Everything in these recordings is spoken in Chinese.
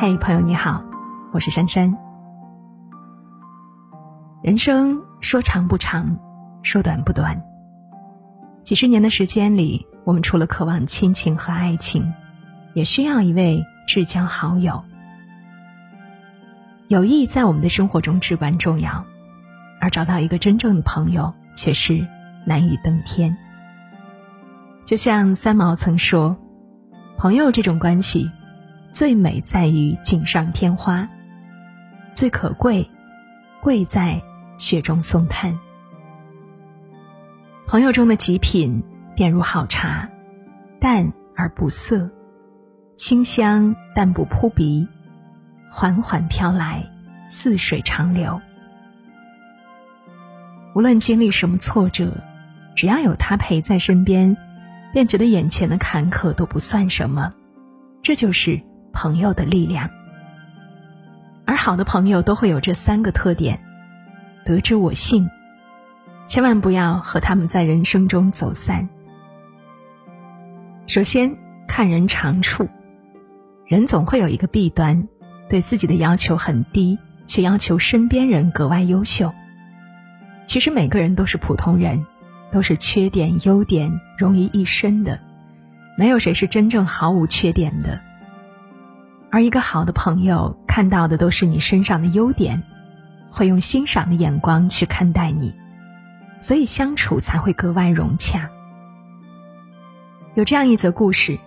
嘿，朋友你好，我是珊珊。人生说长不长，说短不短。几十年的时间里，我们除了渴望亲情和爱情，也需要一位至交好友。友谊在我们的生活中至关重要，而找到一个真正的朋友却是难以登天。就像三毛曾说：“朋友这种关系。”最美在于锦上添花，最可贵，贵在雪中送炭。朋友中的极品，便如好茶，淡而不涩，清香但不扑鼻，缓缓飘来，似水长流。无论经历什么挫折，只要有他陪在身边，便觉得眼前的坎坷都不算什么。这就是。朋友的力量，而好的朋友都会有这三个特点，得之我幸，千万不要和他们在人生中走散。首先看人长处，人总会有一个弊端，对自己的要求很低，却要求身边人格外优秀。其实每个人都是普通人，都是缺点优点融于一身的，没有谁是真正毫无缺点的。而一个好的朋友看到的都是你身上的优点，会用欣赏的眼光去看待你，所以相处才会格外融洽。有这样一则故事，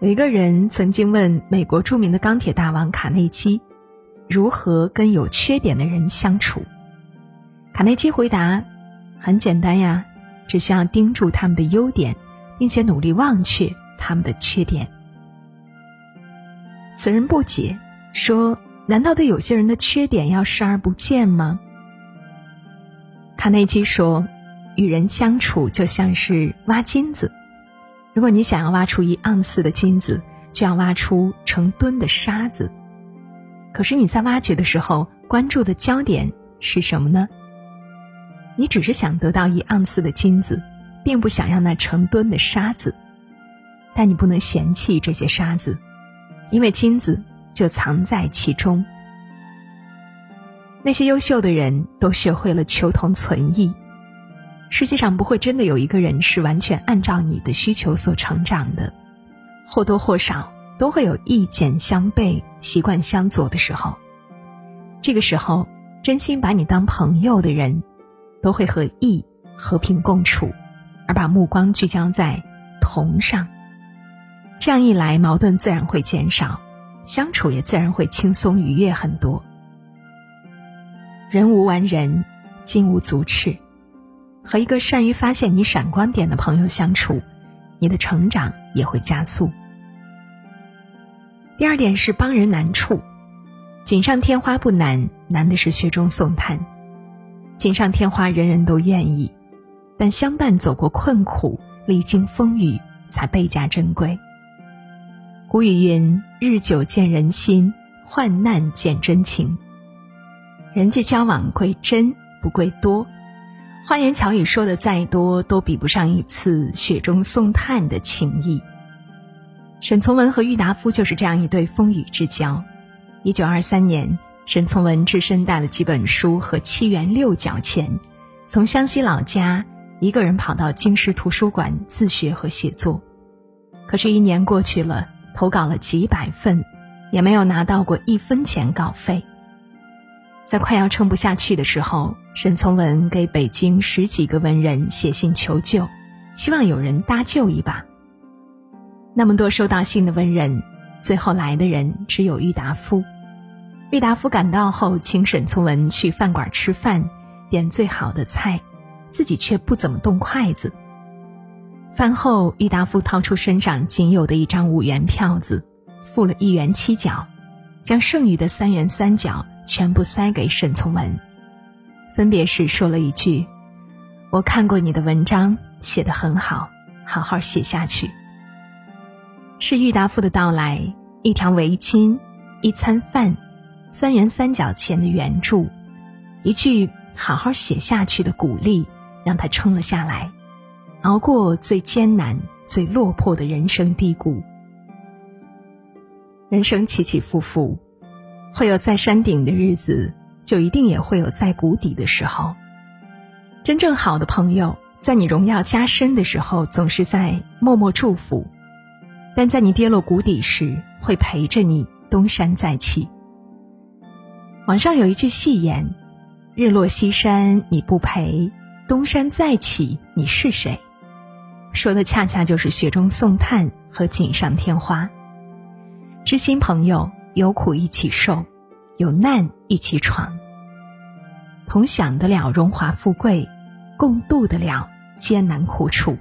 有一个人曾经问美国著名的钢铁大王卡内基，如何跟有缺点的人相处。卡内基回答：“很简单呀，只需要盯住他们的优点，并且努力忘却他们的缺点。”此人不解，说：“难道对有些人的缺点要视而不见吗？”卡内基说：“与人相处就像是挖金子，如果你想要挖出一盎司的金子，就要挖出成吨的沙子。可是你在挖掘的时候，关注的焦点是什么呢？你只是想得到一盎司的金子，并不想要那成吨的沙子，但你不能嫌弃这些沙子。”因为金子就藏在其中。那些优秀的人都学会了求同存异。世界上不会真的有一个人是完全按照你的需求所成长的，或多或少都会有意见相悖、习惯相左的时候。这个时候，真心把你当朋友的人，都会和异和平共处，而把目光聚焦在同上。这样一来，矛盾自然会减少，相处也自然会轻松愉悦很多。人无完人，金无足赤。和一个善于发现你闪光点的朋友相处，你的成长也会加速。第二点是帮人难处，锦上添花不难，难的是雪中送炭。锦上添花人人都愿意，但相伴走过困苦，历经风雨，才倍加珍贵。古语云：“日久见人心，患难见真情。”人际交往贵真不贵多，花言巧语说的再多，都比不上一次雪中送炭的情谊。沈从文和郁达夫就是这样一对风雨之交。一九二三年，沈从文只身带了几本书和七元六角钱，从湘西老家一个人跑到京师图书馆自学和写作。可是，一年过去了。投稿了几百份，也没有拿到过一分钱稿费。在快要撑不下去的时候，沈从文给北京十几个文人写信求救，希望有人搭救一把。那么多收到信的文人，最后来的人只有郁达夫。郁达夫赶到后，请沈从文去饭馆吃饭，点最好的菜，自己却不怎么动筷子。饭后，郁达夫掏出身上仅有的一张五元票子，付了一元七角，将剩余的三元三角全部塞给沈从文，分别是说了一句：“我看过你的文章，写得很好，好好写下去。”是郁达夫的到来，一条围巾，一餐饭，三元三角钱的援助，一句“好好写下去”的鼓励，让他撑了下来。熬过最艰难、最落魄的人生低谷。人生起起伏伏，会有在山顶的日子，就一定也会有在谷底的时候。真正好的朋友，在你荣耀加深的时候，总是在默默祝福；但在你跌落谷底时，会陪着你东山再起。网上有一句戏言：“日落西山你不陪，东山再起你是谁？”说的恰恰就是雪中送炭和锦上添花。知心朋友有苦一起受，有难一起闯。同享得了荣华富贵，共度得了艰难苦楚。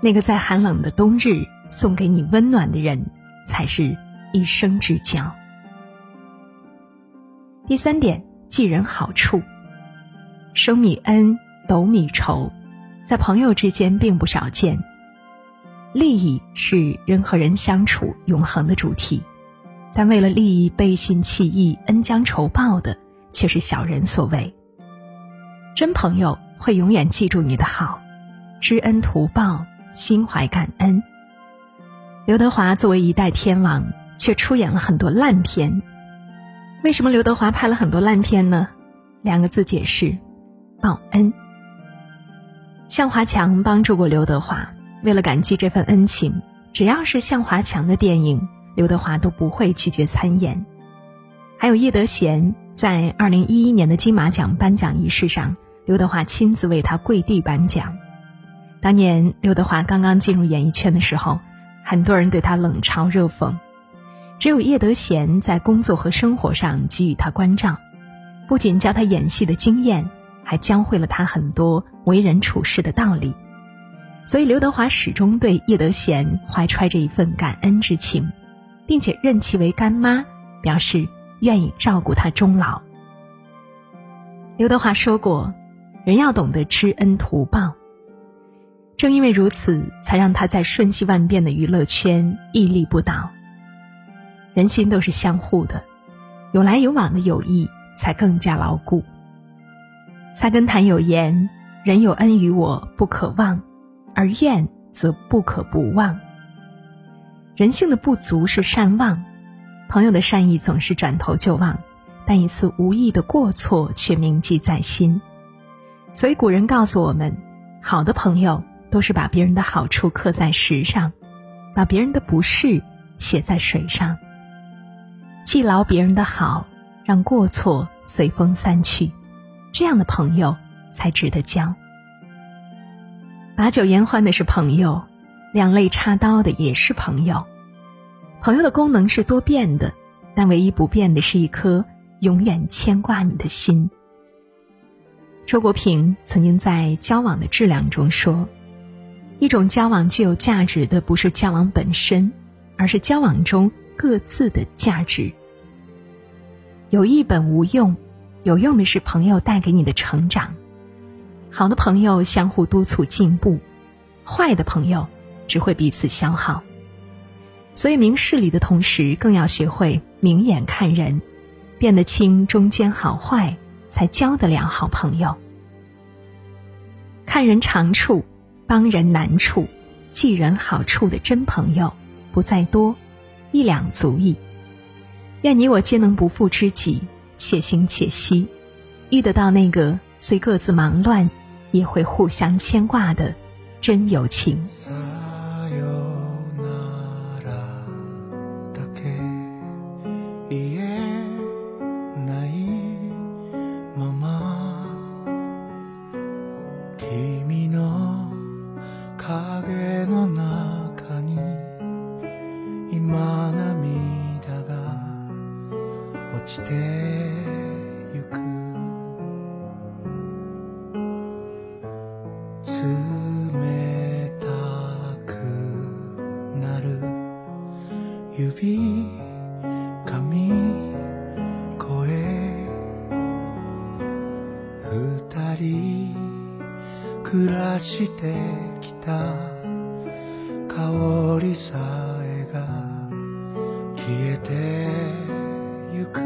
那个在寒冷的冬日送给你温暖的人，才是一生之交。第三点，记人好处。升米恩，斗米仇，在朋友之间并不少见。利益是人和人相处永恒的主题，但为了利益背信弃义、恩将仇报的。却是小人所为。真朋友会永远记住你的好，知恩图报，心怀感恩。刘德华作为一代天王，却出演了很多烂片。为什么刘德华拍了很多烂片呢？两个字解释：报恩。向华强帮助过刘德华，为了感激这份恩情，只要是向华强的电影，刘德华都不会拒绝参演。还有叶德娴。在二零一一年的金马奖颁奖仪式上，刘德华亲自为他跪地颁奖。当年刘德华刚刚进入演艺圈的时候，很多人对他冷嘲热讽，只有叶德娴在工作和生活上给予他关照，不仅教他演戏的经验，还教会了他很多为人处事的道理。所以刘德华始终对叶德娴怀揣着一份感恩之情，并且认其为干妈，表示。愿意照顾她终老。刘德华说过：“人要懂得知恩图报。”正因为如此，才让他在瞬息万变的娱乐圈屹立不倒。人心都是相互的，有来有往的友谊才更加牢固。菜根谭有言：“人有恩于我，不可忘；而怨则不可不忘。”人性的不足是善忘。朋友的善意总是转头就忘，但一次无意的过错却铭记在心。所以古人告诉我们，好的朋友都是把别人的好处刻在石上，把别人的不是写在水上。记牢别人的好，让过错随风散去，这样的朋友才值得交。把酒言欢的是朋友，两肋插刀的也是朋友。朋友的功能是多变的，但唯一不变的是一颗永远牵挂你的心。周国平曾经在《交往的质量》中说：“一种交往具有价值的，不是交往本身，而是交往中各自的价值。有益本无用，有用的是朋友带给你的成长。好的朋友相互督促进步，坏的朋友只会彼此消耗。”所以，明事理的同时，更要学会明眼看人，辨得清中间好坏，才交得了好朋友。看人长处，帮人难处，记人好处的真朋友不在多，一两足矣。愿你我皆能不负知己，且行且惜，遇得到那个虽各自忙乱，也会互相牵挂的真友情。てきた。香りさえが消えてゆく。